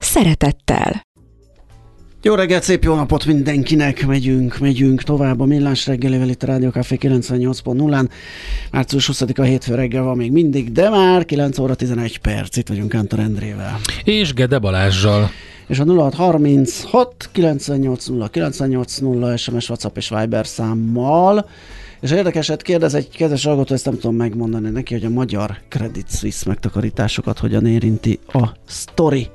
szeretettel. Jó reggelt, szép jó napot mindenkinek! Megyünk, megyünk tovább a Millás reggelivel itt a Rádió Café 98.0-án. Március 20-a hétfő reggel van még mindig, de már 9 óra 11 perc. Itt vagyunk Kántor Endrével. És Gede Balázsjal. És a 0636 980 980 SMS, WhatsApp és Viber számmal. És érdekeset kérdez egy kedves hallgató, ezt nem tudom megmondani neki, hogy a magyar Credit Suisse megtakarításokat hogyan érinti a story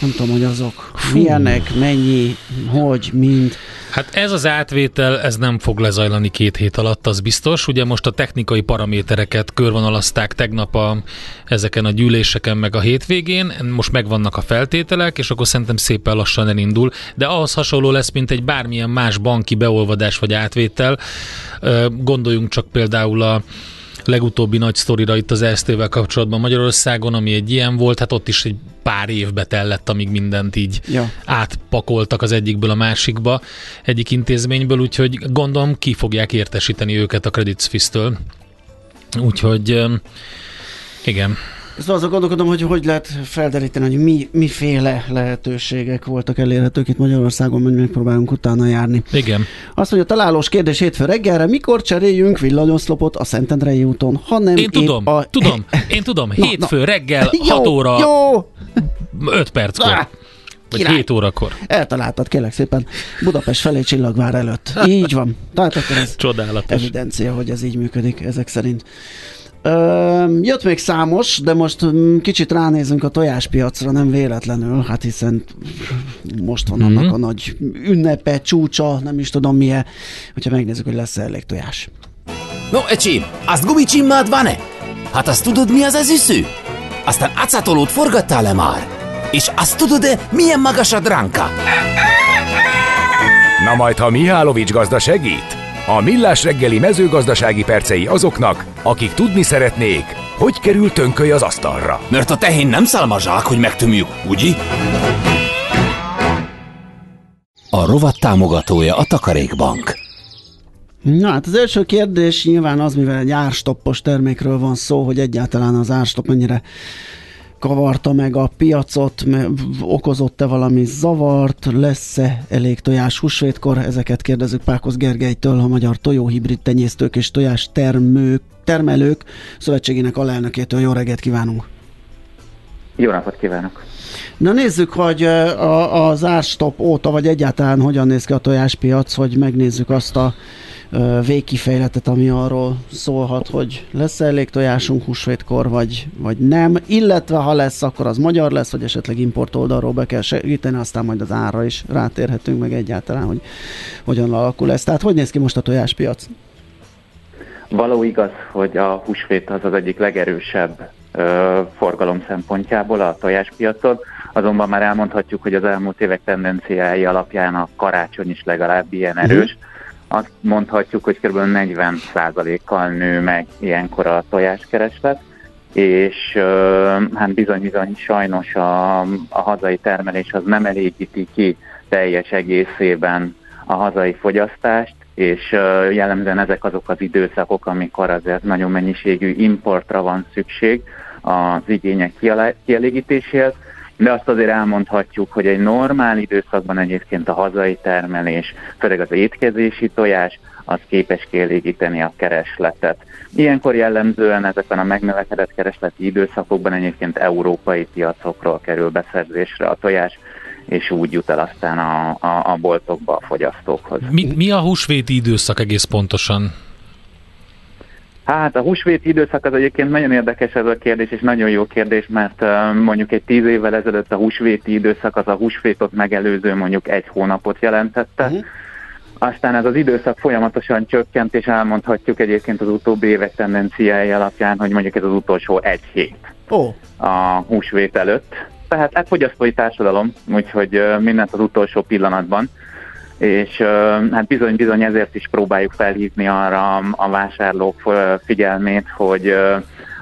nem tudom, hogy azok milyenek, mennyi, hogy, mind. Hát ez az átvétel, ez nem fog lezajlani két hét alatt, az biztos. Ugye most a technikai paramétereket körvonalazták tegnap a, ezeken a gyűléseken meg a hétvégén, most megvannak a feltételek, és akkor szerintem szépen lassan elindul, de ahhoz hasonló lesz, mint egy bármilyen más banki beolvadás vagy átvétel. Gondoljunk csak például a legutóbbi nagy sztorira itt az ESZT-vel kapcsolatban Magyarországon, ami egy ilyen volt, hát ott is egy pár évbe tellett, amíg mindent így ja. átpakoltak az egyikből a másikba, egyik intézményből, úgyhogy gondolom ki fogják értesíteni őket a Credit Suisse-től. Úgyhogy igen. Szóval azon gondolkodom, hogy hogy lehet felderíteni, hogy mi, miféle lehetőségek voltak elérhetők itt Magyarországon, hogy megpróbálunk utána járni. Igen. Azt mondja, találós kérdés hétfő reggelre, mikor cseréljünk villanyoszlopot a Szentendrei úton, hanem Én tudom, a... tudom, én tudom, na, hétfő na. reggel, jó, 6 óra, jó. 5 perckor. Ah. Vagy Király. 7 órakor. Eltaláltad, kérlek szépen. Budapest felé csillagvár előtt. Így van. Tehát akkor ez Csodálatos. evidencia, hogy ez így működik ezek szerint. Ö, jött még számos, de most mm, kicsit ránézünk a tojáspiacra, nem véletlenül, hát hiszen most van mm-hmm. annak a nagy ünnepe, csúcsa, nem is tudom milyen, hogyha megnézzük, hogy lesz elég tojás. No, ecsi, azt gumicsimmád van-e? Hát azt tudod, mi az az üsző? Aztán acatolót forgattál-e már? És azt tudod-e, milyen magas a dránka? Na majd, ha Mihálovics gazda segít? A Millás reggeli mezőgazdasági percei azoknak, akik tudni szeretnék, hogy kerül tönköly az asztalra. Mert a tehén nem szálmazsák, hogy megtömjük, ugye? A rovat támogatója a Takarékbank. Na hát az első kérdés nyilván az, mivel egy árstoppos termékről van szó, hogy egyáltalán az árstopp mennyire kavarta meg a piacot, okozott-e valami zavart, lesz-e elég tojás húsvétkor? Ezeket kérdezzük Pákoz Gergelytől, a Magyar Tojóhibrid Tenyésztők és Tojás termők, Termelők Szövetségének alelnökétől. Jó reggelt kívánunk! Jó napot kívánok! Na nézzük, hogy a, az árstop óta, vagy egyáltalán hogyan néz ki a tojáspiac, hogy megnézzük azt a végkifejletet, ami arról szólhat, hogy lesz elég tojásunk húsvétkor, vagy, vagy nem, illetve ha lesz, akkor az magyar lesz, vagy esetleg import oldalról be kell segíteni, aztán majd az ára is rátérhetünk meg egyáltalán, hogy hogyan alakul ez. Tehát hogy néz ki most a tojáspiac? Való igaz, hogy a húsvét az az egyik legerősebb ö, forgalom szempontjából a tojáspiacon, azonban már elmondhatjuk, hogy az elmúlt évek tendenciái alapján a karácsony is legalább ilyen erős. Uh-huh azt mondhatjuk, hogy kb. 40%-kal nő meg ilyenkor a tojáskereslet, és hát bizony-bizony sajnos a, a hazai termelés az nem elégíti ki teljes egészében a hazai fogyasztást, és jellemzően ezek azok az időszakok, amikor azért nagyon mennyiségű importra van szükség az igények kielégítéséhez, de azt azért elmondhatjuk, hogy egy normál időszakban egyébként a hazai termelés, főleg az étkezési tojás, az képes kielégíteni a keresletet. Ilyenkor jellemzően ezeken a megnövekedett keresleti időszakokban egyébként európai piacokról kerül beszerzésre a tojás, és úgy jut el aztán a, a, a boltokba a fogyasztókhoz. Mi, mi a húsvéti időszak egész pontosan? Hát a húsvéti időszak az egyébként nagyon érdekes ez a kérdés, és nagyon jó kérdés, mert mondjuk egy tíz évvel ezelőtt a húsvéti időszak az a húsvétot megelőző mondjuk egy hónapot jelentette. Uh-huh. Aztán ez az időszak folyamatosan csökkent, és elmondhatjuk egyébként az utóbbi évek tendenciái alapján, hogy mondjuk ez az utolsó egy hét oh. a húsvét előtt. tehát hát fogyasztói társadalom, úgyhogy mindent az utolsó pillanatban és hát bizony-bizony ezért is próbáljuk felhívni arra a vásárlók figyelmét, hogy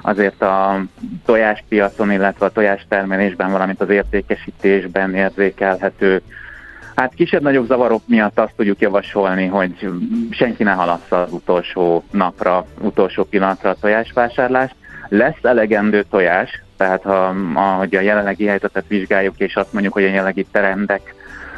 azért a tojáspiacon, illetve a tojástermelésben, valamint az értékesítésben érzékelhető Hát kisebb-nagyobb zavarok miatt azt tudjuk javasolni, hogy senki ne halassza az utolsó napra, utolsó pillanatra a tojásvásárlást. Lesz elegendő tojás, tehát ha, ahogy a jelenlegi helyzetet vizsgáljuk, és azt mondjuk, hogy a jelenlegi trendek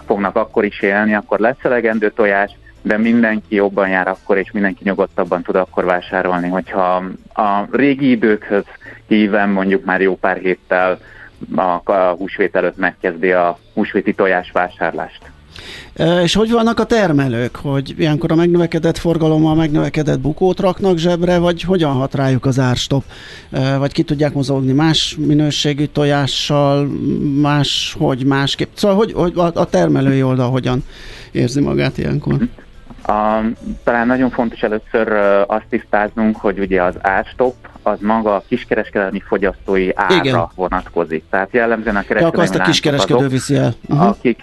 fognak akkor is élni, akkor lesz elegendő tojás, de mindenki jobban jár akkor, és mindenki nyugodtabban tud akkor vásárolni, hogyha a régi időkhöz híven mondjuk már jó pár héttel a, húsvét előtt megkezdi a húsvéti tojás vásárlást. És hogy vannak a termelők, hogy ilyenkor a megnövekedett forgalommal megnövekedett bukót raknak zsebre, vagy hogyan hat rájuk az árstop? Vagy ki tudják mozogni más minőségű tojással, más, hogy másképp? Szóval hogy, hogy a termelői oldal hogyan érzi magát ilyenkor? A, talán nagyon fontos először azt tisztáznunk, hogy ugye az árstop az maga a kiskereskedelmi fogyasztói ára Igen. vonatkozik. Tehát jellemzően a kereskedelmi ja, azt a kiskereskedő viszi el. Uh-huh. Akik,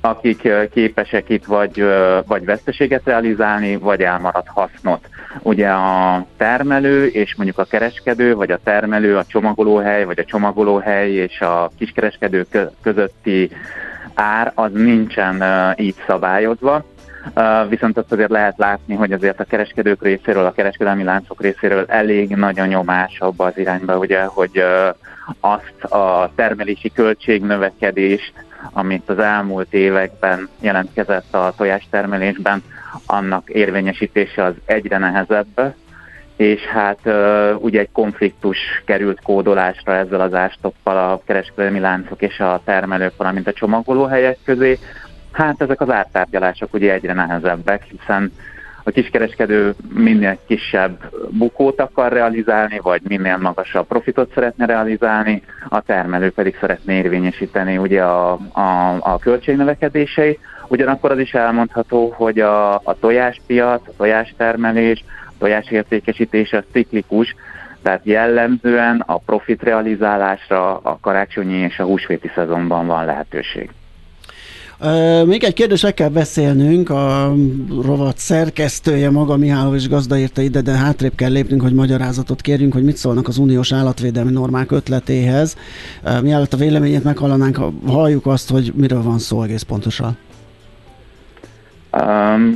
akik képesek itt vagy, vagy veszteséget realizálni, vagy elmaradt hasznot. Ugye a termelő és mondjuk a kereskedő, vagy a termelő, a csomagolóhely, vagy a csomagolóhely és a kiskereskedő közötti ár az nincsen így szabályozva. Viszont azt azért lehet látni, hogy azért a kereskedők részéről, a kereskedelmi láncok részéről elég nagy a nyomás abba az irányba, ugye, hogy azt a termelési költségnövekedést, amit az elmúlt években jelentkezett a tojástermelésben, annak érvényesítése az egyre nehezebb, és hát ugye egy konfliktus került kódolásra ezzel az ástoppal a kereskedelmi láncok és a termelők, valamint a csomagolóhelyek közé. Hát ezek az ártárgyalások ugye egyre nehezebbek, hiszen a kiskereskedő minél kisebb bukót akar realizálni, vagy minél magasabb profitot szeretne realizálni, a termelő pedig szeretné érvényesíteni ugye a, a, a költségnövekedéseit. Ugyanakkor az is elmondható, hogy a, a tojáspiac, a tojástermelés, a tojásértékesítés a ciklikus, tehát jellemzően a profit realizálásra a karácsonyi és a húsvéti szezonban van lehetőség. Még egy kérdésre kell beszélnünk, a rovat szerkesztője maga Mihálovics gazda írta ide, de hátrébb kell lépnünk, hogy magyarázatot kérjünk, hogy mit szólnak az uniós állatvédelmi normák ötletéhez. Mielőtt a véleményét meghallanánk, halljuk azt, hogy miről van szó egész pontosan.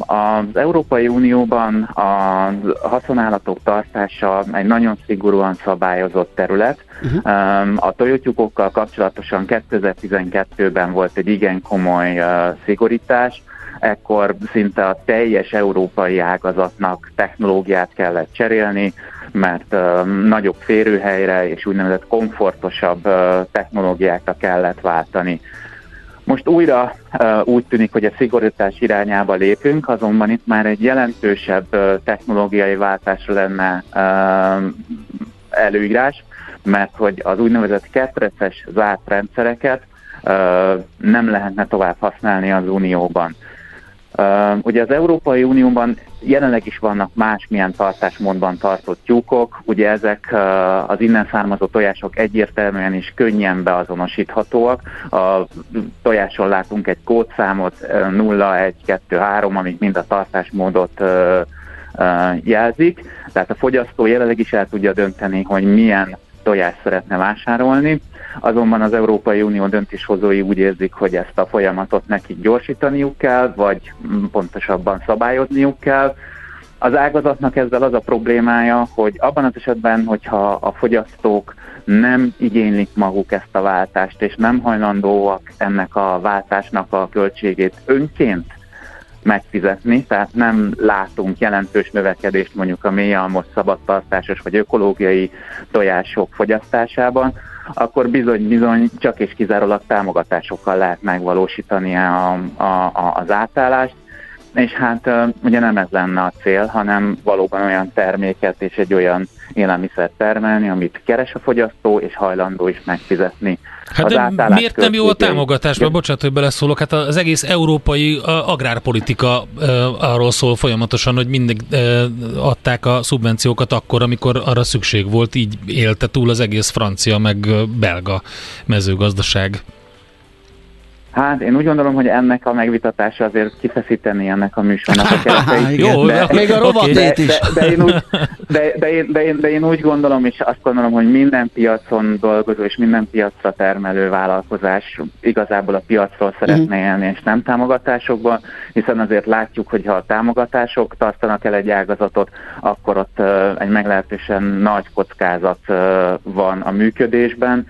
Az Európai Unióban a haszonállatok tartása egy nagyon szigorúan szabályozott terület. Uh-huh. A tojótyúkokkal kapcsolatosan 2012-ben volt egy igen komoly szigorítás, ekkor szinte a teljes európai ágazatnak technológiát kellett cserélni, mert nagyobb férőhelyre és úgynevezett komfortosabb technológiákra kellett váltani. Most újra úgy tűnik, hogy a szigorítás irányába lépünk, azonban itt már egy jelentősebb technológiai váltásra lenne előírás, mert hogy az úgynevezett ketreces zárt rendszereket nem lehetne tovább használni az Unióban. Ugye az Európai Unióban jelenleg is vannak másmilyen tartásmódban tartott tyúkok, ugye ezek az innen származó tojások egyértelműen is könnyen beazonosíthatóak. A tojáson látunk egy kódszámot, uh, 0, 1, 2, 3, amik mind a tartásmódot jelzik, tehát a fogyasztó jelenleg is el tudja dönteni, hogy milyen tojást szeretne vásárolni, azonban az Európai Unió döntéshozói úgy érzik, hogy ezt a folyamatot nekik gyorsítaniuk kell, vagy pontosabban szabályozniuk kell. Az ágazatnak ezzel az a problémája, hogy abban az esetben, hogyha a fogyasztók nem igénylik maguk ezt a váltást, és nem hajlandóak ennek a váltásnak a költségét önként megfizetni, tehát nem látunk jelentős növekedést mondjuk a mélyalmos szabadtartásos vagy ökológiai tojások fogyasztásában, akkor bizony-bizony csak és kizárólag támogatásokkal lehet megvalósítani a, a, a, az átállást, és hát ugye nem ez lenne a cél, hanem valóban olyan terméket és egy olyan élelmiszert termelni, amit keres a fogyasztó, és hajlandó is megfizetni. Hát de miért nem jó a támogatás? Mert bocsánat, hogy beleszólok, hát az egész európai agrárpolitika arról szól folyamatosan, hogy mindig adták a szubvenciókat akkor, amikor arra szükség volt, így élte túl az egész francia meg belga mezőgazdaság. Hát én úgy gondolom, hogy ennek a megvitatása azért kifeszíteni ennek a műsornak a kereteit. Jó, de, még a rovatét is. De, de, én úgy, de, de, én, de, én, de én úgy gondolom, és azt gondolom, hogy minden piacon dolgozó és minden piacra termelő vállalkozás igazából a piacról szeretne mhm. élni, és nem támogatásokban, hiszen azért látjuk, hogy ha a támogatások tartanak el egy ágazatot, akkor ott egy meglehetősen nagy kockázat van a működésben,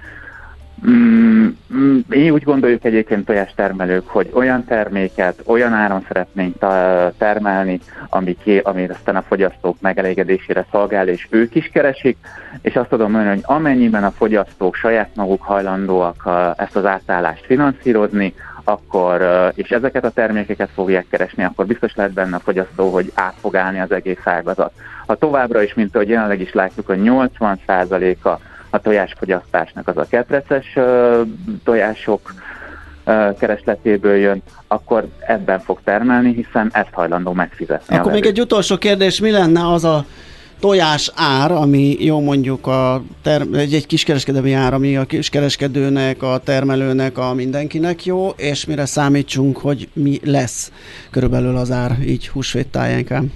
Mm, mm, mi úgy gondoljuk egyébként tojástermelők, hogy olyan terméket, olyan áron szeretnénk termelni, ami, ki, ami aztán a fogyasztók megelégedésére szolgál, és ők is keresik, és azt tudom mondani, hogy amennyiben a fogyasztók saját maguk hajlandóak ezt az átállást finanszírozni, akkor, és ezeket a termékeket fogják keresni, akkor biztos lehet benne a fogyasztó, hogy át fog állni az egész ágazat. Ha továbbra is, mint ahogy jelenleg is látjuk, hogy 80%-a a tojásfogyasztásnak az a ketreces tojások keresletéből jön, akkor ebben fog termelni, hiszen ezt hajlandó megfizetni. Akkor még egy utolsó kérdés, mi lenne az a tojás ár, ami jó mondjuk a ter- egy, egy kiskereskedelmi ár, ami a kiskereskedőnek, a termelőnek, a mindenkinek jó, és mire számítsunk, hogy mi lesz körülbelül az ár így húsvét tájánkán?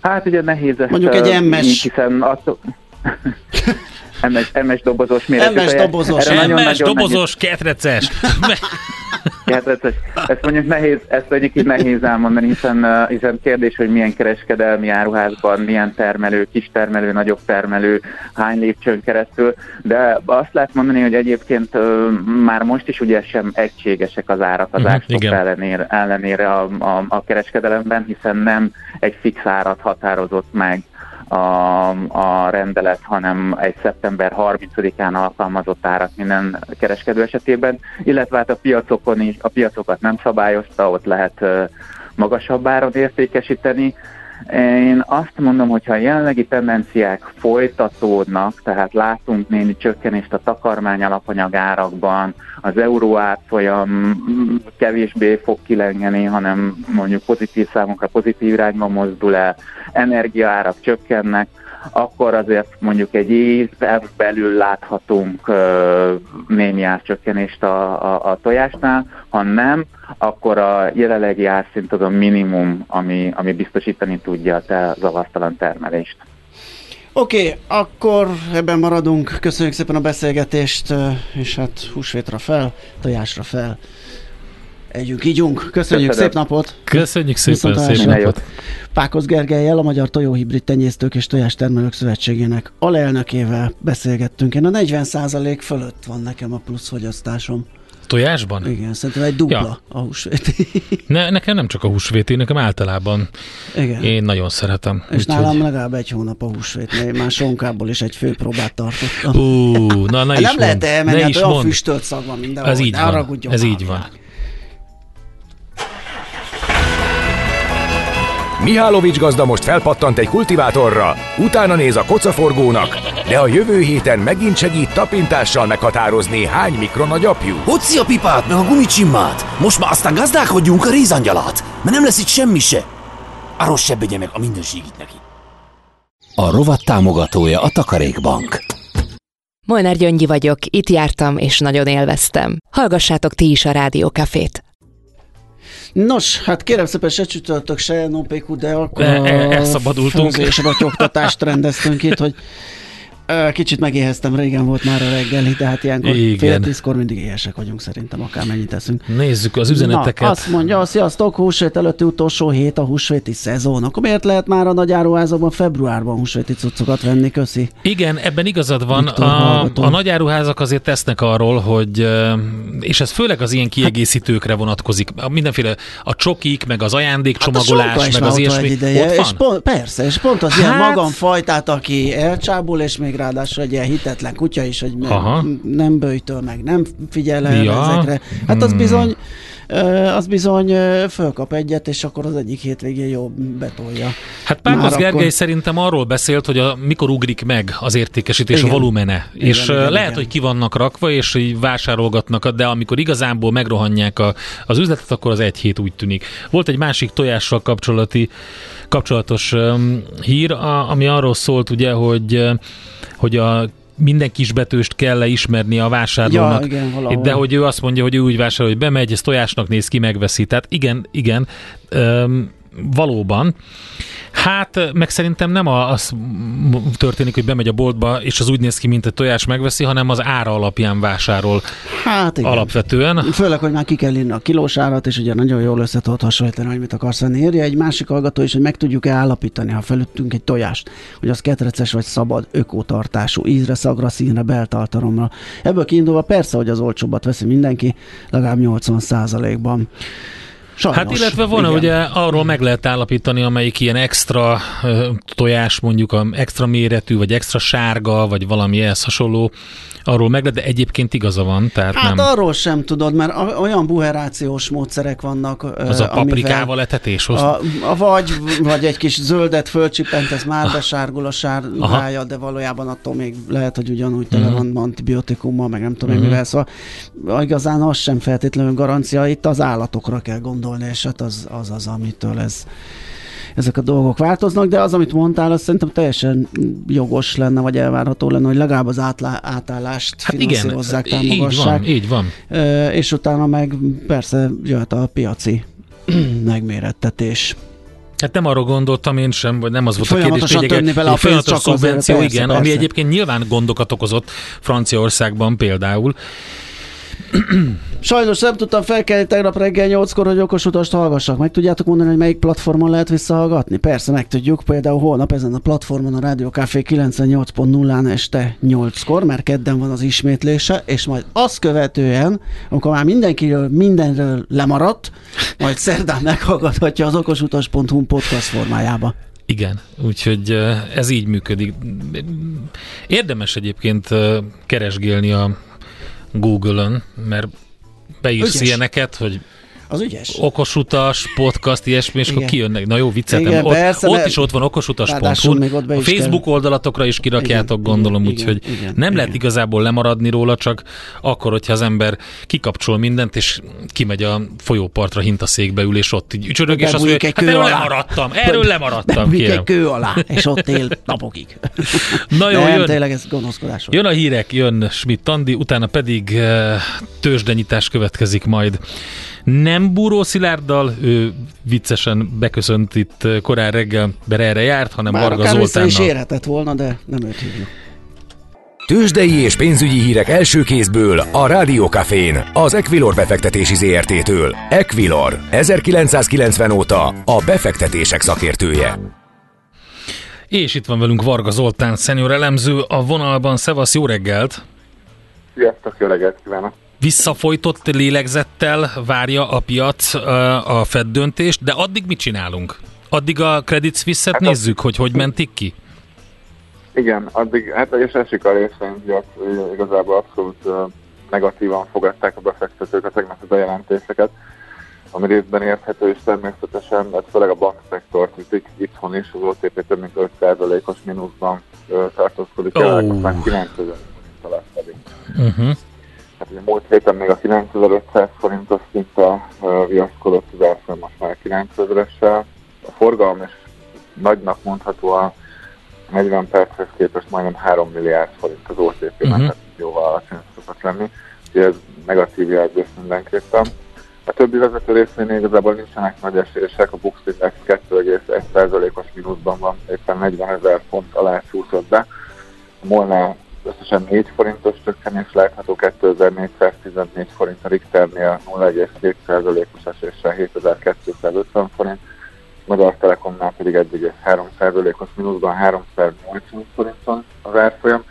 Hát ugye nehéz ezt Mondjuk egy MS. Hiszen attól, MS, MS dobozos méretű MS dobozos. MS dobozos, ketreces. ketreces. Ezt mondjuk nehéz, ezt mondjuk így nehéz elmondani, hiszen, hiszen kérdés, hogy milyen kereskedelmi áruházban, milyen termelő, kis termelő, nagyobb termelő, hány lépcsőn keresztül, de azt lehet mondani, hogy egyébként már most is ugye sem egységesek az árak az uh-huh, ellenére, ellenére a, a, a kereskedelemben, hiszen nem egy fix árat határozott meg a, a rendelet, hanem egy szeptember 30-án alkalmazott árak minden kereskedő esetében, illetve hát a piacokon is, a piacokat nem szabályozta, ott lehet magasabb áron értékesíteni, én azt mondom, hogy ha a jelenlegi tendenciák folytatódnak, tehát látunk némi csökkenést a takarmány alapanyag árakban, az euró átfolyam kevésbé fog kilengeni, hanem mondjuk pozitív számunkra pozitív irányba mozdul el, energiaárak csökkennek, akkor azért mondjuk egy év belül láthatunk némi árcsökkenést a, a, a tojásnál, ha nem, akkor a jelenlegi árszint az a minimum, ami, ami biztosítani tudja a zavasztalan termelést. Oké, okay, akkor ebben maradunk. Köszönjük szépen a beszélgetést, és hát húsvétra fel, tojásra fel. Együnk, ígyunk. Köszönjük, Köszönöm. szép napot! Köszönjük szépen, szép napot! Pákosz Gergelyel, a Magyar Tojóhibrid Tenyésztők és Tojástermelők Szövetségének alelnökével beszélgettünk. Én a 40% fölött van nekem a plusz fogyasztásom. Tojásban? Igen, szerintem egy dupla ja. a húsvéti. Ne, nekem nem csak a húsvéti, nekem általában. Igen. Én nagyon szeretem. És úgy, nálam hogy... legalább egy hónap a húsvét, mert már sonkából is egy fő próbát tartottam. Ú, na ne hát is Nem lehet elmenni, hát olyan füstölt szag van mindenhol. Ez így van. Ez így van. Mihálovics gazda most felpattant egy kultivátorra, utána néz a kocaforgónak, de a jövő héten megint segít tapintással meghatározni, hány mikron a gyapjú. Hoci a pipát, meg a gumicsimmát! Most már aztán gazdálkodjunk a rézangyalát, mert nem lesz itt semmi se. Arról se meg a mindenségit neki. A rovat támogatója a Takarékbank. Molnár Gyöngyi vagyok, itt jártam és nagyon élveztem. Hallgassátok ti is a Rádiókafét. Nos, hát kérem szépen se csütörtök, se NOPQ, de akkor e, e, elszabadultunk. És oktatást rendeztünk itt, hogy Kicsit megéheztem, régen volt már a reggeli, de hát ilyenkor Igen. fél tízkor mindig éhesek vagyunk szerintem, akármennyit teszünk. Nézzük az üzeneteket. Na, azt mondja, sziasztok, húsvét előtti utolsó hét a húsvéti szezon. Akkor miért lehet már a nagy áruházakban februárban húsvéti cuccokat venni, köszi? Igen, ebben igazad van. a, a nagy áruházak azért tesznek arról, hogy, és ez főleg az ilyen kiegészítőkre vonatkozik. Mindenféle a csokik, meg az ajándékcsomagolás, hát meg az ilyesmi. Ideje, és pont, persze, és pont az hát... ilyen magamfajtát, aki elcsábul, és még ráadásul egy ilyen hitetlen kutya is, hogy Aha. nem bőjtől, meg nem figyel el ja. ezekre. Hát az hmm. bizony az bizony fölkap egyet, és akkor az egyik hétvégén jó betolja. Hát Párkoz Gergely akkor... szerintem arról beszélt, hogy a, mikor ugrik meg az értékesítés igen. a volumene, igen, és igen, lehet, igen. hogy ki vannak rakva, és így vásárolgatnak, de amikor igazából megrohanják a, az üzletet, akkor az egy hét úgy tűnik. Volt egy másik tojással kapcsolati, kapcsolatos um, hír, a, ami arról szólt ugye, hogy hogy a minden kisbetőst kell leismerni a vásárlónak. Ja, igen, de hogy ő azt mondja, hogy ő úgy vásárol, hogy bemegy, ez tojásnak néz ki, megveszi. Tehát igen, igen, öm, valóban. Hát, meg szerintem nem az történik, hogy bemegy a boltba, és az úgy néz ki, mint egy tojás megveszi, hanem az ára alapján vásárol. Hát igen. Alapvetően. Főleg, hogy már ki kell inni a kilós árat, és ugye nagyon jól össze tudod hasonlítani, hogy mit akarsz venni. Érje egy másik hallgató is, hogy meg tudjuk-e állapítani, ha felüttünk egy tojást, hogy az ketreces vagy szabad, ökotartású, ízre, szagra, színre, beltartalomra. Ebből kiindulva persze, hogy az olcsóbbat veszi mindenki, legalább 80% ban Sajnos. Hát illetve van, igen. ugye arról meg lehet állapítani, amelyik ilyen extra tojás, mondjuk a extra méretű, vagy extra sárga, vagy valami ehhez hasonló, arról meg lehet, de egyébként igaza van. Tehát hát nem... arról sem tudod, mert olyan buherációs módszerek vannak. Az a paprikával etetés a, a vagy, vagy egy kis zöldet fölcsipentesz, már besárgul a sárgája, de valójában attól még lehet, hogy ugyanúgy tele mhm. van antibiotikummal, meg nem tudom uh-huh. mivel. Szóval igazán az sem feltétlenül garancia, itt az állatokra kell gondolni, és hát az az, az amitől ez ezek a dolgok változnak, de az, amit mondtál, az szerintem teljesen jogos lenne, vagy elvárható lenne, hogy legalább az átlá, átállást hát finanszírozzák, igen, támogassák. Így van, így van. És utána meg persze jöhet a piaci megmérettetés. Hát nem arra gondoltam én sem, vagy nem az volt a kérdés lényege, vele a folyamatos szubvenció, igen, persze. ami egyébként nyilván gondokat okozott Franciaországban például, Sajnos nem tudtam felkelni tegnap reggel 8-kor, hogy okos utast hallgassak. Meg tudjátok mondani, hogy melyik platformon lehet visszahallgatni? Persze, meg tudjuk. Például holnap ezen a platformon a Rádió Café 98.0-án este 8-kor, mert kedden van az ismétlése, és majd azt követően, amikor már mindenkiről, mindenről lemaradt, majd szerdán meghallgathatja az okosutas.hu podcast formájába. Igen, úgyhogy ez így működik. Érdemes egyébként keresgélni a Google-ön, mert beírsz Ügyes. ilyeneket, hogy az ügyes. Okosutas, podcast, ilyesmi, és Igen. akkor kijönnek. Na jó, viccetem. Igen, ott, persze, ott is ott van okosutas.hu. A Facebook kell. oldalatokra is kirakjátok, Igen, gondolom, úgyhogy nem Igen. lehet igazából lemaradni róla, csak akkor, hogyha az ember kikapcsol mindent, és kimegy a folyópartra hintaszékbe ül, és ott így ücsörög, és azt mondja, hát erről alá. lemaradtam, erről lemaradtam, kérem. egy kő alá, és ott él napokig. Na jó, nem, jön, tényleg ez gonoszkodás. Jön a hírek, jön Schmidt Andi, utána pedig uh, tőzsdenyítás következik majd. Nem Búró Szilárddal, ő viccesen beköszönt itt korán reggel, bere erre járt, hanem Már Varga Zoltánnal. is érhetett volna, de nem őt hívjuk. Tőzsdei és pénzügyi hírek első kézből a Rádiókafén, az Equilor befektetési ZRT-től. Equilor, 1990 óta a befektetések szakértője. És itt van velünk Varga Zoltán, szenior elemző a vonalban. Szevasz, jó reggelt! Sziasztok, jó reggelt kívánok! Visszafolytott lélegzettel várja a piac a Fed döntést, de addig mit csinálunk? Addig a Credit Suisse-et hát nézzük, a... hogy hogy mentik ki? Igen, addig, hát és esik a részvénypiac, igazából abszolút negatívan fogadták a befektetők a tegnapi bejelentéseket, ami részben érthető és természetesen, mert főleg a bankszektort itt, itthon is az OTP több mint 5%-os mínuszban tartózkodik, oh. már 9000 alatt pedig. Uh-huh. Múlt héten még a 9500 forintos szinttel viaszkodott az árfolyam, most már 9000-essel. A forgalom is nagynak mondható a 40 perchez képest majdnem 3 milliárd forint az OTP-nek, uh-huh. tehát jóval alacsony szokott lenni. Úgyhogy ez negatív jelzés mindenképpen. A többi vezető részvénynél igazából nincsenek nagy esések, a Bux Index 2,1%-os mínuszban van, éppen 40 ezer font alá csúszott be. A Molnál összesen 4 forintos csökkenés látható, 2414 forint a Richternél 0,2%-os eséssel 7250 forint, Magyar Telekomnál pedig 1,3%-os mínuszban 380 forinton az árfolyam,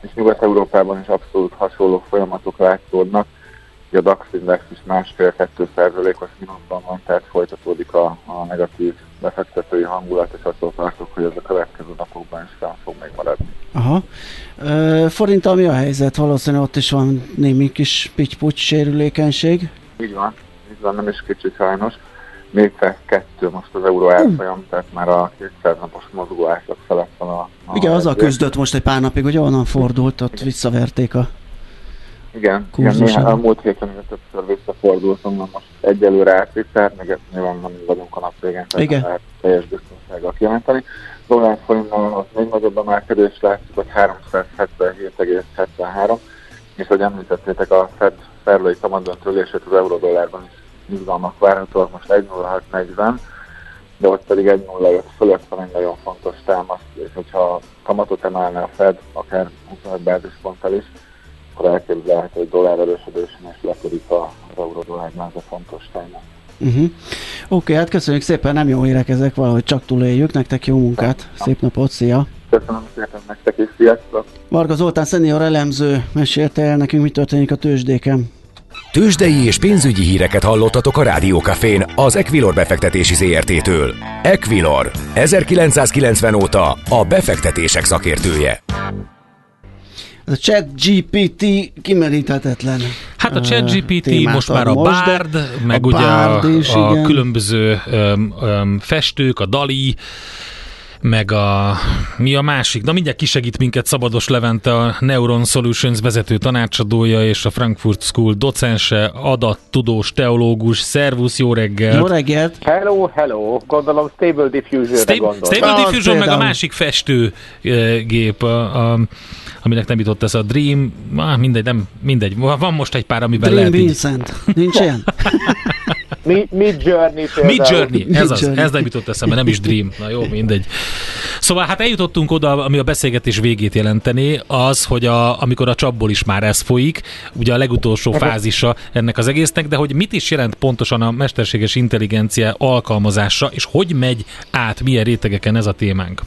és Nyugat-Európában is abszolút hasonló folyamatok látszódnak, a DAX index is másfél-kettő százalékos mínuszban van, tehát folytatódik a, a negatív befektetői hangulat, és attól tartok, hogy ez a következő napokban is fel fog még maradni. Aha. Forint, ami a helyzet? Valószínűleg ott is van némi kis pitty sérülékenység. Így van, így de nem is kicsi sajnos. 402 most az euró árfolyam, tehát már a 200 napos mozgó átlag felett van a... a Igen, azzal küzdött most egy pár napig, hogy onnan fordult, ott visszaverték a igen, igen néha, a múlt héten többször visszafordultam, most egyelőre átvitt, tehát még nyilván nem vagyunk a nap végén, tehát igen. lehet teljes biztonsággal kijelenteni. Dollár forintban az még nagyobb emelkedés látszik, hogy 377,73, és hogy említettétek a Fed ferlői kamadöntőlését az euró-dollárban is izgalmak várhatóak, most 1.0640, de ott pedig 1.05 fölött van egy nagyon fontos támasz, és hogyha kamatot emelne a Fed, akár 25 bázisponttal is, akkor elképzelhető, hogy dollár erősödésen is letörik az euró-dollárnál, ez a fontos téma. Uh-huh. Oké, okay, hát köszönjük szépen, nem jó hírek ezek, valahogy csak túléljük. Nektek jó munkát, szép napot, szia! Köszönöm szépen nektek is, sziasztok! Varga Zoltán szenior elemző mesélte el nekünk, mi történik a tőzsdéken. Tőzsdei és pénzügyi híreket hallottatok a Rádiókafén az Equilor befektetési ZRT-től. Equilor, 1990 óta a befektetések szakértője. A chat GPT kimeríthetetlen. Hát a chat GPT most már a most, Bard, meg a ugye Bard a, is, a különböző um, um, festők, a Dali, meg a, mi a másik? Na mindjárt kisegít minket Szabados Levente, a Neuron Solutions vezető tanácsadója és a Frankfurt School docense, adattudós, teológus. Szervusz, jó reggelt! Jó reggelt! Hello, hello! Gondolom Stable Diffusion-re Sta- gondol. Stable ah, Diffusion, meg a másik festőgép, a, a, aminek nem jutott ez a Dream, ah, mindegy, nem, mindegy. Van most egy pár, amiben Dream lehet Vincent. Így... Nincs ilyen? Mid Journey például. Mid Journey, ez az, ez nem jutott eszembe, nem is Dream. Na jó, mindegy. Szóval hát eljutottunk oda, ami a beszélgetés végét jelenteni, az, hogy a, amikor a csapból is már ez folyik, ugye a legutolsó fázisa ennek az egésznek, de hogy mit is jelent pontosan a mesterséges intelligencia alkalmazása, és hogy megy át, milyen rétegeken ez a témánk?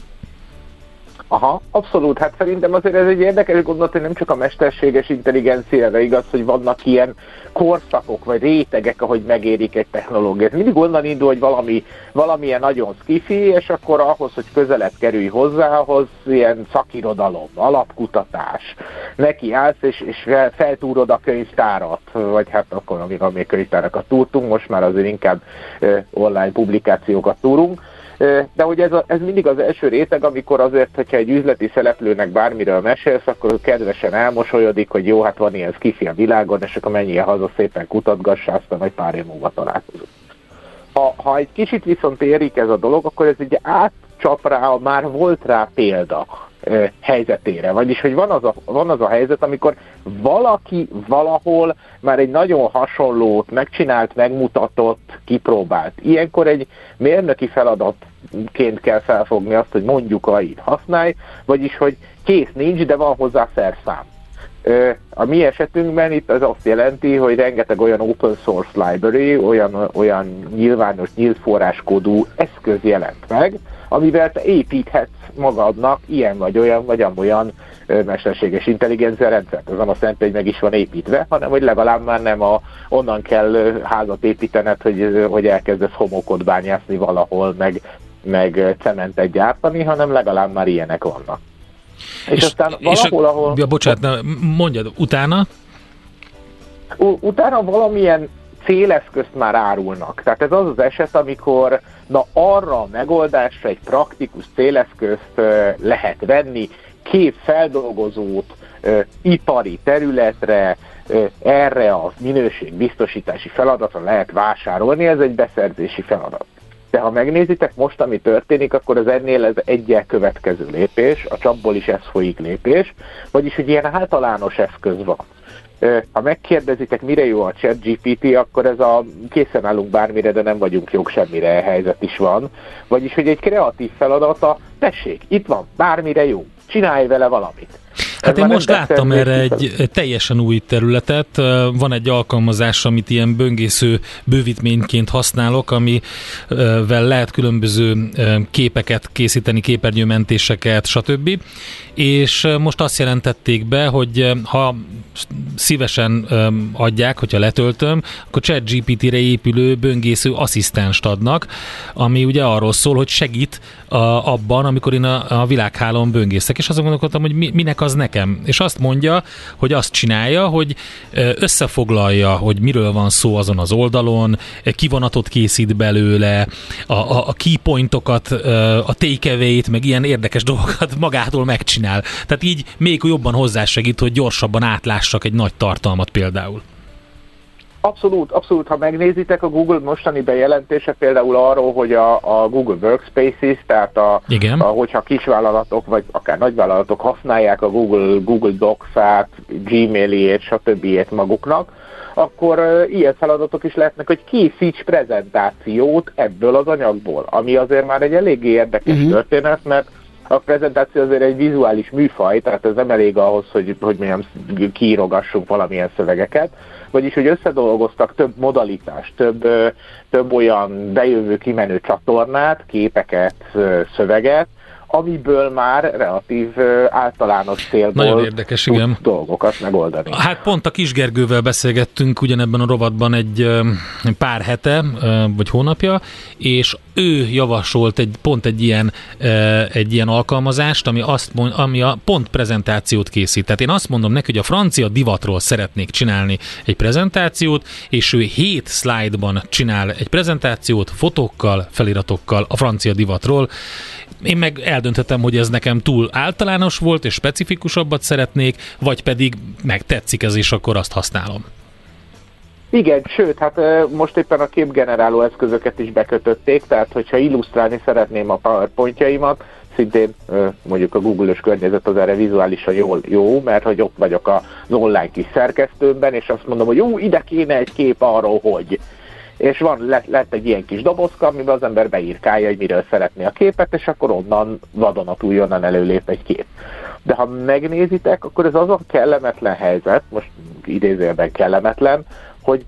Aha, abszolút. Hát szerintem azért ez egy érdekes gondolat, hogy nem csak a mesterséges intelligenciára igaz, hogy vannak ilyen korszakok vagy rétegek, ahogy megérik egy technológiát. Mindig onnan indul, hogy valami, valamilyen nagyon skifi, és akkor ahhoz, hogy közelebb kerülj hozzá, ahhoz ilyen szakirodalom, alapkutatás. Neki állsz, és, és feltúrod a könyvtárat, vagy hát akkor, amikor még könyvtárakat túrtunk, most már azért inkább online publikációkat túrunk de hogy ez, a, ez mindig az első réteg, amikor azért, hogyha egy üzleti szereplőnek bármiről mesélsz, akkor kedvesen elmosolyodik, hogy jó, hát van ilyen skifi a világon, és akkor menjél haza szépen kutatgassa, aztán egy pár év múlva találkozunk. Ha, ha egy kicsit viszont érik ez a dolog, akkor ez egy átcsap rá, már volt rá példa helyzetére. Vagyis, hogy van az, a, van az a helyzet, amikor valaki valahol már egy nagyon hasonlót megcsinált, megmutatott, kipróbált. Ilyenkor egy mérnöki feladatként kell felfogni azt, hogy mondjuk a itt használj, vagyis, hogy kész nincs, de van hozzá szerszám. A mi esetünkben itt az azt jelenti, hogy rengeteg olyan open source library, olyan, olyan nyilvános, nyílt forráskódú eszköz jelent meg, amivel te építhetsz magadnak ilyen vagy olyan, vagy amolyan mesterséges intelligencia rendszert. Ez nem azt jelenti, hogy meg is van építve, hanem hogy legalább már nem a, onnan kell házat építened, hogy, hogy elkezdesz homokot bányászni valahol, meg, meg cementet gyártani, hanem legalább már ilyenek vannak. És, és aztán és valahol, a, ahol... Ja, bocsánat, mondjad, utána? utána valamilyen céleszközt már árulnak. Tehát ez az az eset, amikor na arra a megoldásra egy praktikus céleszközt lehet venni, két feldolgozót ipari területre, erre a minőségbiztosítási feladatra lehet vásárolni, ez egy beszerzési feladat. De ha megnézitek most, ami történik, akkor az ennél ez egyel következő lépés, a csapból is ez folyik lépés, vagyis hogy ilyen általános eszköz van. Ha megkérdezitek, mire jó a chat GPT, akkor ez a készen állunk bármire, de nem vagyunk jók semmire helyzet is van. Vagyis, hogy egy kreatív feladata, tessék, itt van, bármire jó, csinálj vele valamit. Hát én most láttam erre egy teljesen új területet. Van egy alkalmazás, amit ilyen böngésző bővítményként használok, amivel lehet különböző képeket készíteni, képernyőmentéseket, stb. És most azt jelentették be, hogy ha szívesen adják, hogyha letöltöm, akkor ChatGPT-re épülő böngésző asszisztenst adnak, ami ugye arról szól, hogy segít abban, amikor én a, a világhálón böngészek, és azon gondolkodtam, hogy mi, minek az nekem nekem. És azt mondja, hogy azt csinálja, hogy összefoglalja, hogy miről van szó azon az oldalon, kivonatot készít belőle, a, a, a keypointokat, a takeaway-t, meg ilyen érdekes dolgokat magától megcsinál. Tehát így még jobban hozzásegít, hogy gyorsabban átlássak egy nagy tartalmat például. Abszolút, abszolút, ha megnézitek a Google mostani bejelentése például arról, hogy a, a Google Workspaces, tehát a, Igen. a, hogyha kisvállalatok vagy akár nagyvállalatok használják a Google, Google Docs-át, Gmail-ét, stb. maguknak, akkor uh, ilyen feladatok is lehetnek, hogy készíts prezentációt ebből az anyagból, ami azért már egy eléggé érdekes uh-huh. történet, mert a prezentáció azért egy vizuális műfaj, tehát ez nem elég ahhoz, hogy, hogy mondjam, kiírogassunk valamilyen szövegeket, vagyis hogy összedolgoztak több modalitást, több, több olyan bejövő kimenő csatornát, képeket, szöveget, amiből már relatív általános célból Nagyon érdekes, igen. dolgokat megoldani. Hát pont a Kisgergővel beszélgettünk ugyanebben a rovatban egy pár hete, vagy hónapja, és ő javasolt egy, pont egy ilyen, egy ilyen alkalmazást, ami, azt mond, ami a pont prezentációt készít. Tehát én azt mondom neki, hogy a francia divatról szeretnék csinálni egy prezentációt, és ő hét szlájdban csinál egy prezentációt fotókkal, feliratokkal a francia divatról. Én meg eldöntöttem, hogy ez nekem túl általános volt, és specifikusabbat szeretnék, vagy pedig meg tetszik ez, és akkor azt használom. Igen, sőt, hát most éppen a képgeneráló eszközöket is bekötötték, tehát hogyha illusztrálni szeretném a PowerPointjaimat, szintén mondjuk a Google-ös környezet az erre vizuálisan jól, jó, mert hogy ott vagyok az online kis szerkesztőmben, és azt mondom, hogy jó, ide kéne egy kép arról, hogy és van, lett, egy ilyen kis dobozka, amiben az ember beírkálja, hogy miről szeretné a képet, és akkor onnan vadonatúj onnan előlép egy kép. De ha megnézitek, akkor ez az a kellemetlen helyzet, most idézőjelben kellemetlen, hogy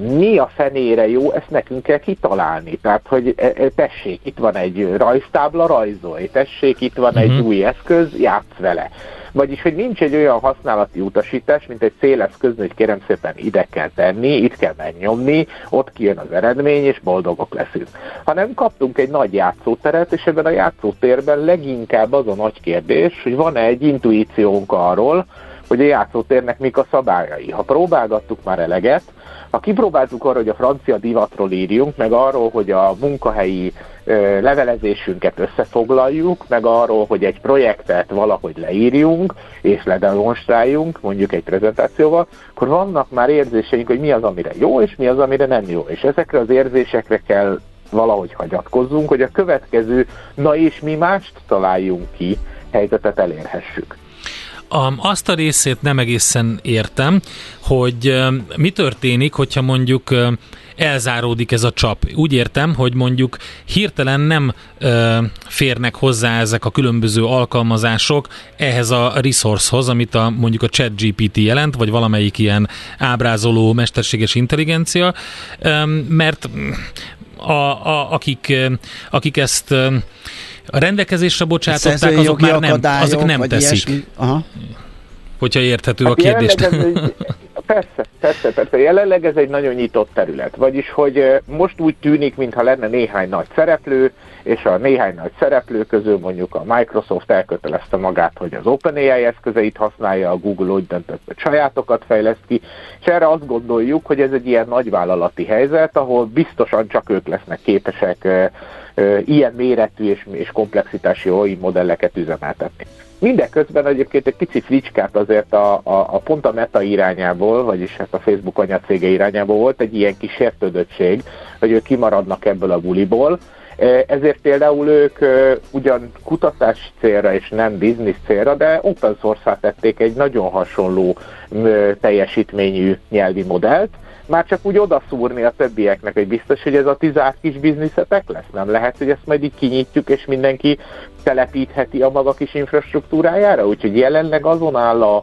mi a fenére jó, ezt nekünk kell kitalálni. Tehát, hogy e, e, tessék, itt van egy rajztábla, rajzolj, tessék, itt van egy mhm. új eszköz, játsz vele. Vagyis, hogy nincs egy olyan használati utasítás, mint egy céleszköz, hogy kérem szépen ide kell tenni, itt kell megnyomni, ott kijön az eredmény, és boldogok leszünk. Hanem kaptunk egy nagy játszóteret, és ebben a játszótérben leginkább az a nagy kérdés, hogy van-e egy intuíciónk arról, hogy a játszótérnek mik a szabályai. Ha próbálgattuk már eleget, ha kipróbáltuk arra, hogy a francia divatról írjunk, meg arról, hogy a munkahelyi ö, levelezésünket összefoglaljuk, meg arról, hogy egy projektet valahogy leírjunk, és ledemonstráljunk, mondjuk egy prezentációval, akkor vannak már érzéseink, hogy mi az, amire jó, és mi az, amire nem jó. És ezekre az érzésekre kell valahogy hagyatkozzunk, hogy a következő, na és mi mást találjunk ki, helyzetet elérhessük. Azt a részét nem egészen értem, hogy mi történik, hogyha mondjuk elzáródik ez a csap. Úgy értem, hogy mondjuk hirtelen nem ö, férnek hozzá ezek a különböző alkalmazások ehhez a resourcehoz, amit a, mondjuk a ChatGPT jelent, vagy valamelyik ilyen ábrázoló mesterséges intelligencia, mert a, a, akik, akik ezt a rendelkezésre bocsátották, azok már nem, azok nem teszik. Aha. Hogyha érthető hát a kérdés. Persze, persze, persze. Jelenleg ez egy nagyon nyitott terület. Vagyis, hogy most úgy tűnik, mintha lenne néhány nagy szereplő, és a néhány nagy szereplő közül mondjuk a Microsoft elkötelezte magát, hogy az OpenAI eszközeit használja, a Google úgy döntött, hogy sajátokat fejleszt ki, és erre azt gondoljuk, hogy ez egy ilyen nagyvállalati helyzet, ahol biztosan csak ők lesznek képesek ilyen méretű és, és komplexitású AI modelleket üzemeltetni. Mindeközben egyébként egy pici fricskát azért a, a, a pont a meta irányából, vagyis hát a Facebook anyacége irányából volt egy ilyen kis sértődöttség, hogy ők kimaradnak ebből a buliból, ezért például ők ugyan kutatás célra és nem biznisz célra, de open source tették egy nagyon hasonló teljesítményű nyelvi modellt, már csak úgy odaszúrni a többieknek, hogy biztos, hogy ez a tizárt kis bizniszetek lesz. Nem lehet, hogy ezt majd így kinyitjuk, és mindenki telepítheti a maga kis infrastruktúrájára. Úgyhogy jelenleg azon áll a,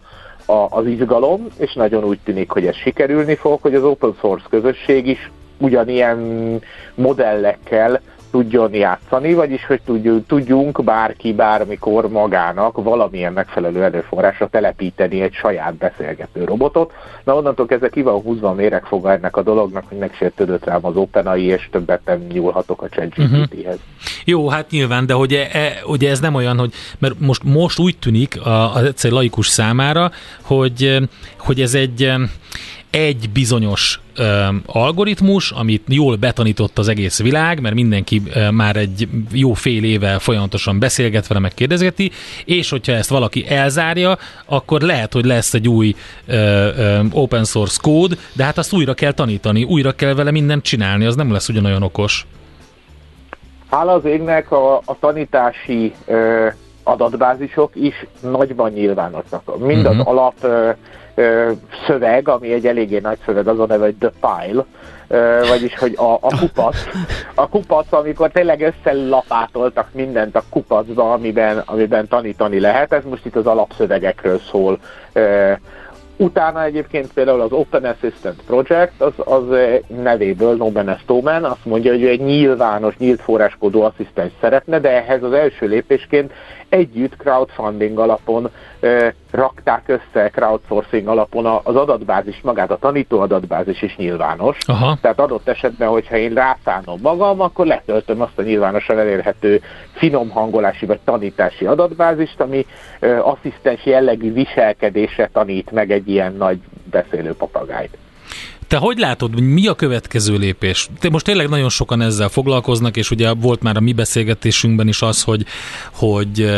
a, az izgalom, és nagyon úgy tűnik, hogy ez sikerülni fog, hogy az open source közösség is ugyanilyen modellekkel tudjon játszani, vagyis hogy tudjunk bárki bármikor magának valamilyen megfelelő erőforrásra telepíteni egy saját beszélgető robotot. Na onnantól kezdve ki van húzva a méregfoga ennek a dolognak, hogy megsértődött rám az OpenAI, és többet nem nyúlhatok a ChatGPT-hez. Uh-huh. Jó, hát nyilván, de hogy e, e, ugye ez nem olyan, hogy mert most, most úgy tűnik az egyszer laikus számára, hogy, hogy ez egy egy bizonyos ö, algoritmus, amit jól betanított az egész világ, mert mindenki ö, már egy jó fél éve folyamatosan beszélget vele, meg kérdezgeti, és hogyha ezt valaki elzárja, akkor lehet, hogy lesz egy új ö, ö, open source kód, de hát azt újra kell tanítani, újra kell vele mindent csinálni, az nem lesz ugyanolyan okos. Hála az égnek a, a tanítási ö, adatbázisok is nagyban nyilvánosak. Mind uh-huh. az alap ö, szöveg, ami egy eléggé nagy szöveg, az a neve, hogy The Pile, vagyis, hogy a, a kupac, a kupac, amikor tényleg összelapátoltak mindent a kupacba, amiben, amiben tanítani lehet, ez most itt az alapszövegekről szól. Utána egyébként például az Open Assistant Project, az, az nevéből Nomen Estoman azt mondja, hogy egy nyilvános, nyílt forráskódú asszisztens szeretne, de ehhez az első lépésként együtt crowdfunding alapon ö, rakták össze, crowdsourcing alapon az adatbázis, magát a tanító adatbázis is nyilvános. Aha. Tehát adott esetben, hogyha én rászállom magam, akkor letöltöm azt a nyilvánosan elérhető finom hangolási vagy tanítási adatbázist, ami ö, asszisztens jellegű viselkedésre tanít meg egy ilyen nagy beszélő papagájt. Te hogy látod, mi a következő lépés? Te most tényleg nagyon sokan ezzel foglalkoznak, és ugye volt már a mi beszélgetésünkben is az, hogy, hogy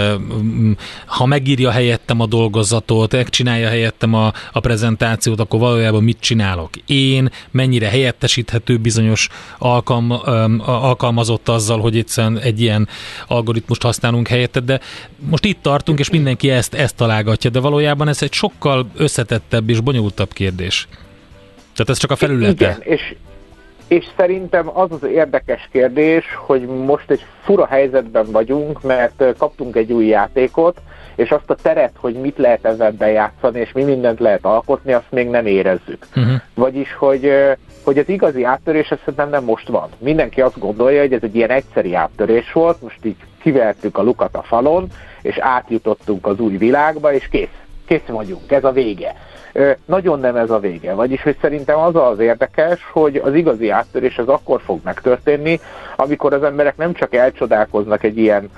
ha megírja helyettem a dolgozatot, megcsinálja helyettem a, a prezentációt, akkor valójában mit csinálok? Én mennyire helyettesíthető bizonyos alkalm, alkalmazott azzal, hogy egyszerűen egy ilyen algoritmust használunk helyette, de most itt tartunk, és mindenki ezt, ezt találgatja, de valójában ez egy sokkal összetettebb és bonyolultabb kérdés. Tehát ez csak a felülete. Igen, és, és szerintem az az érdekes kérdés, hogy most egy fura helyzetben vagyunk, mert kaptunk egy új játékot, és azt a teret, hogy mit lehet ezzel bejátszani, és mi mindent lehet alkotni, azt még nem érezzük. Uh-huh. Vagyis, hogy, hogy az igazi áttörés, ez szerintem nem most van. Mindenki azt gondolja, hogy ez egy ilyen egyszeri áttörés volt, most így kivertük a lukat a falon, és átjutottunk az új világba, és kész. Kész vagyunk, ez a vége. Nagyon nem ez a vége. Vagyis, hogy szerintem az az érdekes, hogy az igazi áttörés az akkor fog megtörténni, amikor az emberek nem csak elcsodálkoznak egy ilyen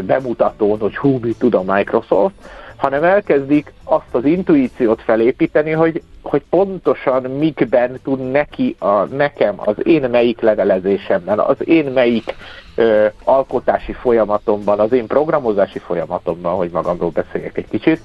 bemutatón, hogy hú, mit tud a Microsoft, hanem elkezdik azt az intuíciót felépíteni, hogy, hogy pontosan mikben tud neki, a, nekem, az én melyik levelezésemben, az én melyik ö, alkotási folyamatomban, az én programozási folyamatomban, hogy magamról beszéljek egy kicsit,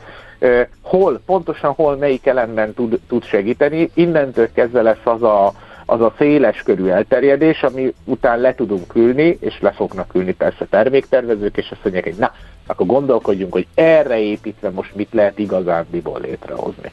hol, pontosan hol melyik elemben tud, tud segíteni. Innentől kezdve lesz az a, az a széles körű elterjedés, ami után le tudunk ülni, és le fognak ülni persze terméktervezők, és azt mondják, hogy na, akkor gondolkodjunk, hogy erre építve most mit lehet igazándiból létrehozni.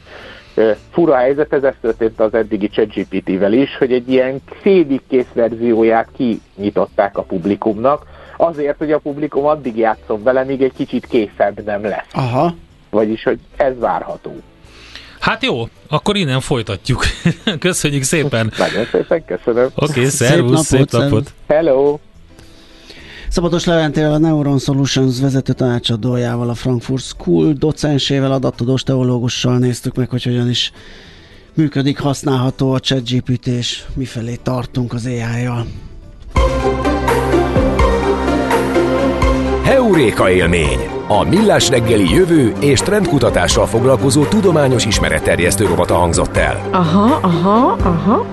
Fura helyzet, ez, ez történt az eddigi ChatGPT-vel is, hogy egy ilyen félig kész verzióját kinyitották a publikumnak, azért, hogy a publikum addig játszom vele, míg egy kicsit készebb nem lesz. Aha. Vagyis, hogy ez várható. Hát jó, akkor innen folytatjuk. Köszönjük szépen. Nagyon szépen köszönöm. Oké, okay, szervusz, szép napot. Szép napot. Hello. Szabados Leventével a Neuron Solutions vezető tanácsadójával, a Frankfurt School docensével, adattudós teológussal néztük meg, hogy hogyan is működik, használható a ChatGPT, és mifelé tartunk az AI-jal. Heuréka élmény! A Millás reggeli jövő és trendkutatással foglalkozó tudományos ismeretterjesztő rovata hangzott el. Aha, aha, aha.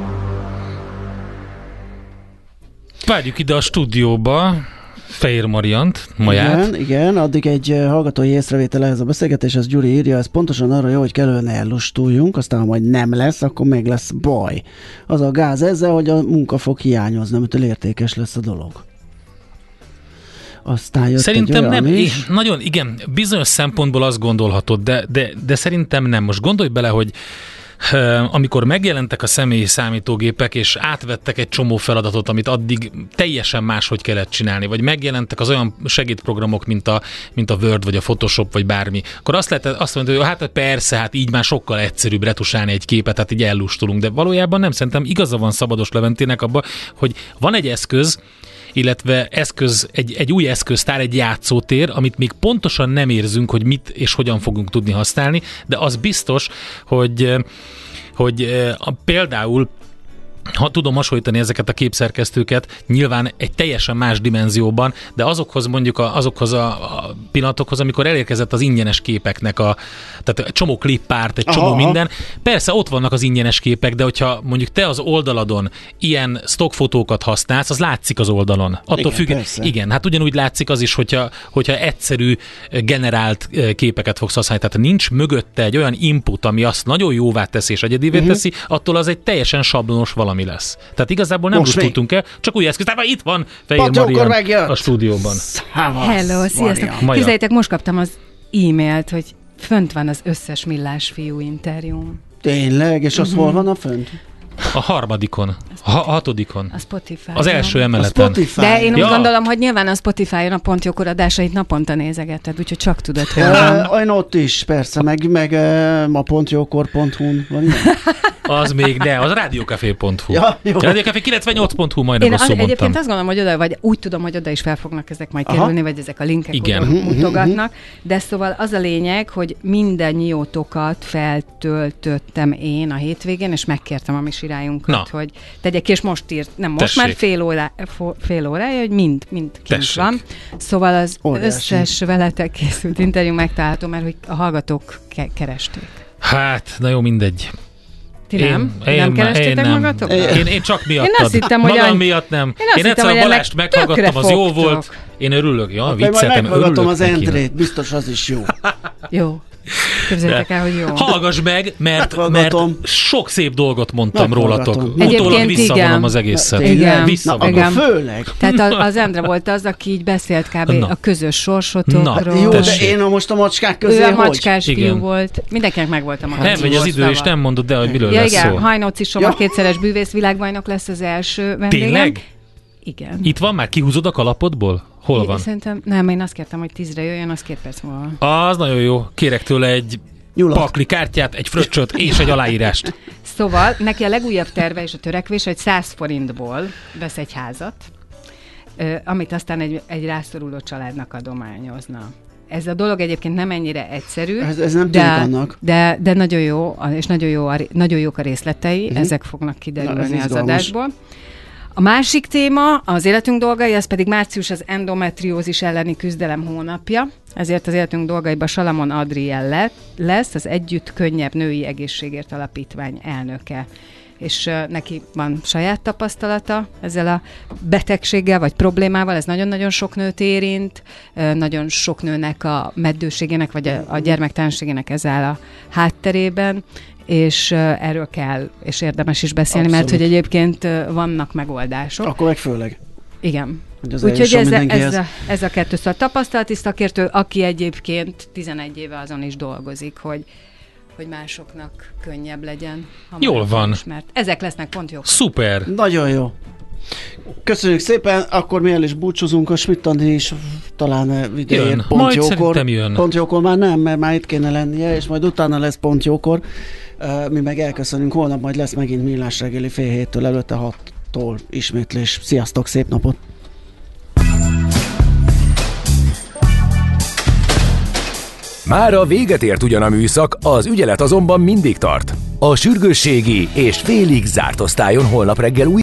Várjuk ide a stúdióba Fehér Mariant, maját. Igen, igen, addig egy eh, hallgatói észrevétel ehhez a beszélgetés, ez Gyuri írja, ez pontosan arra jó, hogy kellene ellustuljunk, aztán ha majd nem lesz, akkor még lesz baj. Az a gáz ezzel, hogy a munka fog hiányozni, amitől értékes lesz a dolog. Aztán jött Szerintem nem, is. nagyon, igen, bizonyos szempontból azt gondolhatod, de, de, de szerintem nem. Most gondolj bele, hogy amikor megjelentek a személyi számítógépek, és átvettek egy csomó feladatot, amit addig teljesen máshogy kellett csinálni, vagy megjelentek az olyan segédprogramok, mint a, mint a Word, vagy a Photoshop, vagy bármi, akkor azt lehet azt mondani, hogy hát persze, hát így már sokkal egyszerűbb retusálni egy képet, hát így ellustulunk, de valójában nem szerintem igaza van Szabados Leventének abban, hogy van egy eszköz, illetve eszköz, egy, egy új eszköztár, egy játszótér, amit még pontosan nem érzünk, hogy mit és hogyan fogunk tudni használni, de az biztos, hogy hogy például ha tudom hasonlítani ezeket a képszerkesztőket, nyilván egy teljesen más dimenzióban, de azokhoz mondjuk a, azokhoz a, a pillanatokhoz, amikor elérkezett az ingyenes képeknek a, tehát egy csomó klippárt, egy csomó aha, minden. Persze ott vannak az ingyenes képek, de hogyha mondjuk te az oldaladon ilyen stockfotókat használsz, az látszik az oldalon. Attól igen, függ, persze. igen, hát ugyanúgy látszik az is, hogyha, hogyha egyszerű generált képeket fogsz használni. Tehát nincs mögötte egy olyan input, ami azt nagyon jóvá teszi és egyedivé uh-huh. teszi, attól az egy teljesen sablonos valami valami lesz. Tehát igazából nem tudtunk el, csak új eszköz. Tehát itt van Fehér Marian a stúdióban. Hello, sziasztok. Képzeljétek, most kaptam az e-mailt, hogy fönt van az összes millás fiú interjúm. Tényleg? És az uh-huh. hol van a fönt? A harmadikon, a hatodikon. A Spotify. Az első emeleten. A Spotify. De én úgy ja. gondolom, hogy nyilván a Spotify-on a pontjókor adásait naponta nézegeted, úgyhogy csak tudod, hogy van. Én ott is, persze, meg, meg a pontjókor.hu-n van ilyen. Az még ne, az rádiókafé.hu. Ja, Rádiókafé 98.hu majdnem Én az, egyébként azt gondolom, hogy oda, vagy úgy tudom, hogy oda is fel fognak ezek majd kerülni, Aha. vagy ezek a linkek Igen. oda mutogatnak. De szóval az a lényeg, hogy minden nyiótokat feltöltöttem én a hétvégén, és megkértem a mi sirályunkat, Na. hogy tegyek, és most írt, nem most Tessék. már fél, órá, fél órája, hogy mind, mind kint Tessék. van. Szóval az Óriási. összes veletek készült interjú megtalálható, mert hogy a hallgatók ke- keresték. Hát, na jó, mindegy. Ti nem? Én, nem kerestétek én magatok? Én, én csak miattad. Én azt hittem, hogy Magam miatt nem. Én, azt én egyszer hittem, a Balást meghallgattam, az jó volt. Én örülök, ja, vicceltem, örülök az entrét, biztos az is jó. jó. Képzeljétek el, hogy jó. Hallgass meg, mert, mert sok szép dolgot mondtam rólatok. Utólag visszavonom az egészet. Igen, visszavonom. igen. főleg. Tehát az Endre volt az, aki így beszélt kb. Na. a közös sorsotokról. Jó, de én a most a macskák közé Ő a macskás hogy? fiú volt. Mindenkinek meg volt a macskás. Nem megy az idő, és nem mondod el, hogy miről ja, lesz igen, szó. Hajnóci Soma ja. kétszeres bűvész világbajnok lesz az első vendégem. Tényleg? Igen. Itt van már? Kihúzod a kalapodból? Hol van? Szerintem, nem, én azt kértem, hogy tízre jöjjön, az két perc múlva. Az nagyon jó. Kérek tőle egy Nyulat. pakli kártyát, egy fröccsöt és egy aláírást. Szóval neki a legújabb terve és a törekvés, hogy 100 forintból vesz egy házat, amit aztán egy, egy rászoruló családnak adományozna. Ez a dolog egyébként nem ennyire egyszerű. Ez, ez nem de, annak. De, de nagyon jó, és nagyon, jó a, nagyon jók a részletei, uh-huh. ezek fognak kiderülni Na, az adásból. A másik téma, az életünk dolgai, ez pedig március az endometriózis elleni küzdelem hónapja. Ezért az életünk dolgaiba Salamon Adriel lesz, az Együtt Könnyebb Női Egészségért Alapítvány elnöke és neki van saját tapasztalata ezzel a betegséggel vagy problémával, ez nagyon-nagyon sok nőt érint, nagyon sok nőnek a meddőségének vagy a, a gyermektelenségének ez áll a hátterében, és erről kell, és érdemes is beszélni, Abszolút. mert hogy egyébként vannak megoldások. Akkor meg főleg. Igen. Úgyhogy ez, ez, a, ez a kettő szóval tapasztalati szakértő, aki egyébként 11 éve azon is dolgozik, hogy hogy másoknak könnyebb legyen. Jól van. Mert ezek lesznek pont jók. Szuper. Nagyon jó. Köszönjük szépen, akkor mi el is búcsúzunk, a schmidt is talán idején pont Majd jókor. Jön. Pont jókor már nem, mert már itt kéne lennie, és majd utána lesz pont jókor. Mi meg elköszönünk, holnap majd lesz megint millás reggeli fél héttől, előtte hattól ismétlés. Sziasztok, szép napot! Már a véget ért ugyan a műszak, az ügyelet azonban mindig tart. A sürgősségi és félig zárt osztályon holnap reggel új